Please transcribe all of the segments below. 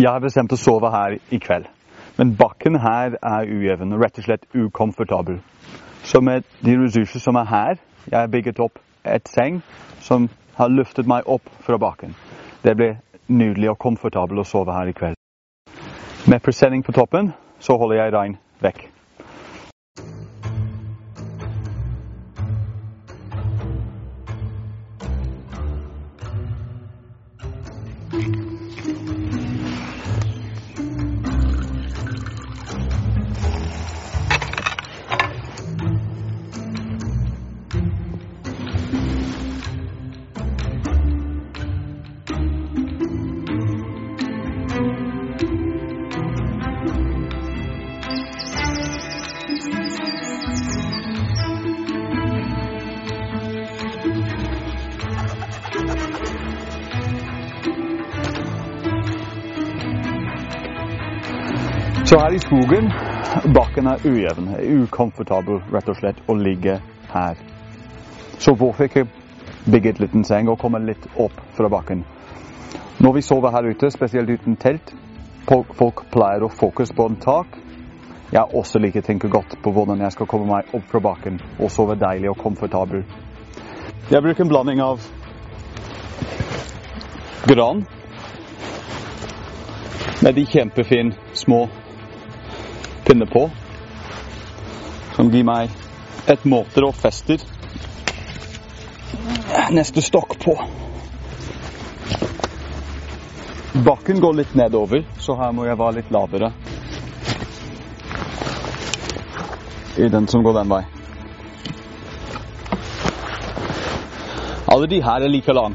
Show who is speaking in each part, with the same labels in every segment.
Speaker 1: Jeg har bestemt å sove her i kveld. Men bakken her er ujevn og rett og slett ukomfortabel. Så med de ressurser som er her, jeg har bygget opp et seng som har løftet meg opp fra bakken. Det blir nydelig og komfortabelt å sove her i kveld. Med presenning på toppen så holder jeg regn vekk. Så her i skogen, bakken er ujevn, ukomfortabel rett og slett å ligge her. Så hvorfor ikke bygge et liten seng og komme litt opp fra bakken? Når vi sover her ute, spesielt uten telt, folk pleier å fokusere på en tak. Jeg også liker å tenke godt på hvordan jeg skal komme meg opp fra bakken og sove deilig og komfortabel. Jeg bruker en blanding av gran med de kjempefine små pinner på, som gir meg et måter og fester neste stokk på. Bakken går litt nedover, så her må jeg være litt lavere. I den som går den vei. Alle de her er like lang.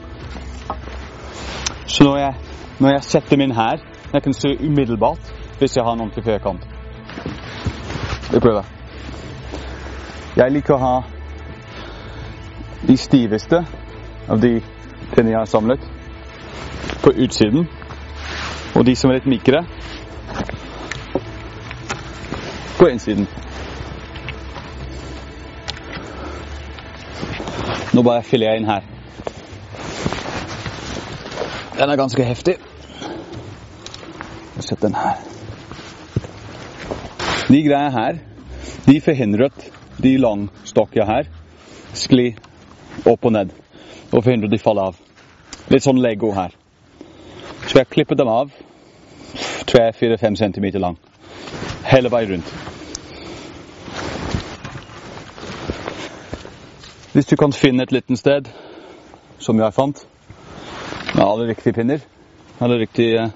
Speaker 1: Så når jeg, når jeg setter min her, jeg kan se umiddelbart hvis jeg har en ordentlig firkant. Vi prøver. Jeg liker å ha de stiveste av de pinnene jeg har samlet, på utsiden. Og de som er litt mykere, på innsiden. Nå bare fyller jeg inn her. Den er ganske heftig. Sett den her. De greiene her, de forhindrer at de langstokkene her sklir opp og ned. Og forhindrer at de faller av. Litt sånn Lego her. Så jeg klippet dem av 3-4-5 cm lang. Hele veien rundt. Hvis du kan finne et lite sted, som jeg fant, med alle riktige pinner, eller riktig eh,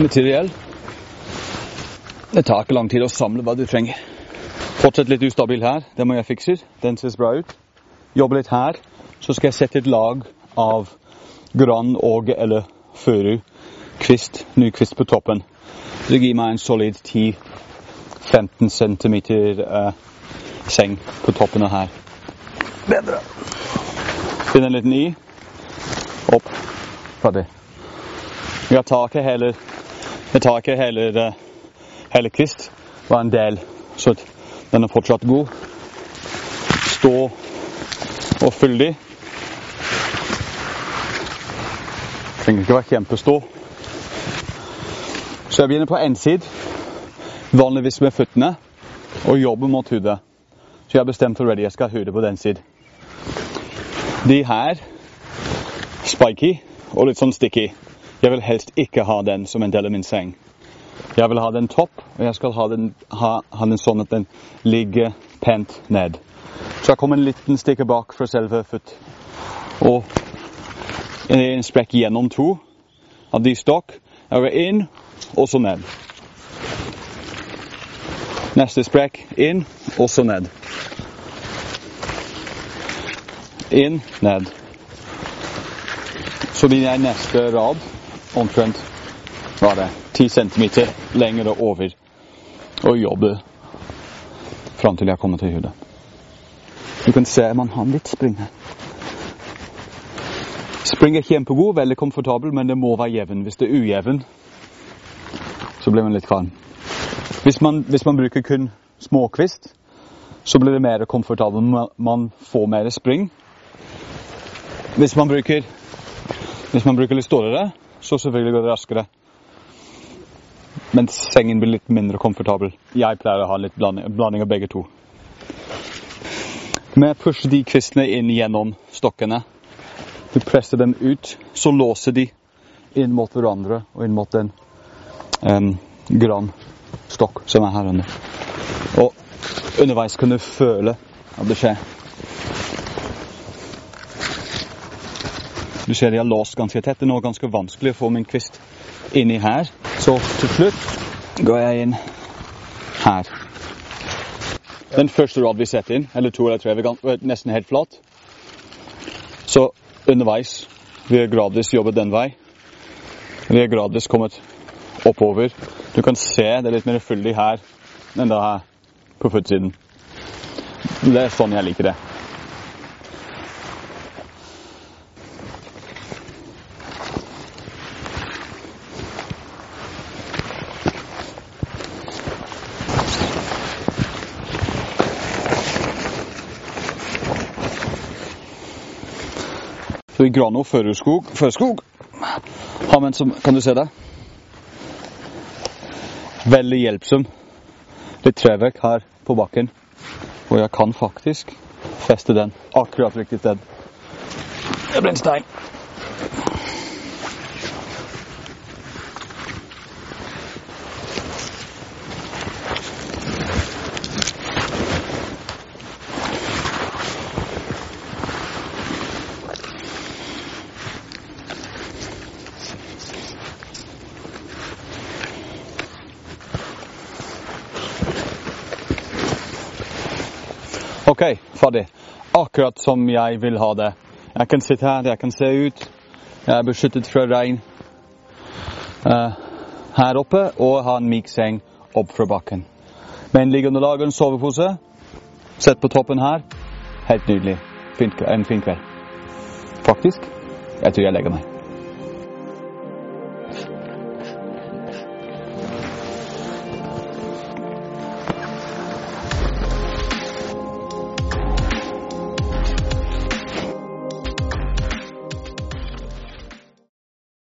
Speaker 1: materiell, det tar ikke lang tid å samle hva du trenger. Fortsett litt ustabil her, det må jeg fikse. Den ser bra ut. Jobbe litt her, så skal jeg sette et lag av gran, og eller furu, kvist, ny kvist på toppen. Det gir meg en solid 10-15 cm eh, seng på toppen av her. Bedre. Finn en liten i. Opp. Ferdig. Jeg tar ikke heller jeg tar ikke heller det, hele kvist. Var en del, så den er fortsatt god. Stå og fyldig. Trenger ikke være kjempestå. Så jeg begynner på én side, vanligvis med føttene, og jobber mot hodet. Så jeg har bestemt for ready, jeg skal ha hodet på den siden. De her, spiky og litt sånn sticky, jeg vil helst ikke ha den som en del av min seng. Jeg vil ha den topp, og jeg skal ha den, ha, ha den sånn at den ligger pent ned. Så jeg kommer en liten stikke bak fra selve født. Og en sprekk gjennom to av de stokk. Jeg vil inn, og så ned. Neste sprekk inn, og så ned. Inn, ned. Så blir jeg neste rad omtrent var det 10 cm lenger over og jobbe fram til jeg kommer til hudet. Du kan se man har litt spring her. Spring er kjempegod, veldig komfortabel, men det må være jevn. Hvis det er ujevn, så blir man litt kvalm. Hvis hvis man bruker kun småkvist, så blir det mer komfortabel. Man får mer spring. Hvis man bruker, hvis man bruker litt stålere, så selvfølgelig går det raskere. Men sengen blir litt mindre komfortabel. Jeg pleier å ha litt blanding, blanding av begge to. Med å pushe de kvistene inn gjennom stokkene, du presser dem ut, så låser de inn mot hverandre og inn mot en um, granstokk som er her under. Og underveis kan du føle at det skjer. Du ser de har låst ganske tett. Det er nå ganske vanskelig å få min kvist inni her. Så til slutt går jeg inn her. Den første rad vi setter inn, eller to eller tre, er nesten helt flat. Så underveis vi har gradvis jobbet den vei. Vi har gradvis kommet oppover. Du kan se det er litt mer fyldig her enn det her på fotsiden. Det er sånn jeg liker det. I Grano Førerskog. har vi en som Kan du se det? Veldig hjelpsom. Litt trevekk her på bakken. Og jeg kan faktisk feste den akkurat riktig sted. Det blir en stein. OK, ferdig. Akkurat som jeg vil ha det. Jeg kan sitte her, jeg kan se ut. Jeg er beskyttet fra regn uh, her oppe og har en myk seng opp fra bakken. Med en liggeunderlag og en sovepose. Sett på toppen her. Helt nydelig. En fin kveld. Faktisk, jeg tror jeg legger meg.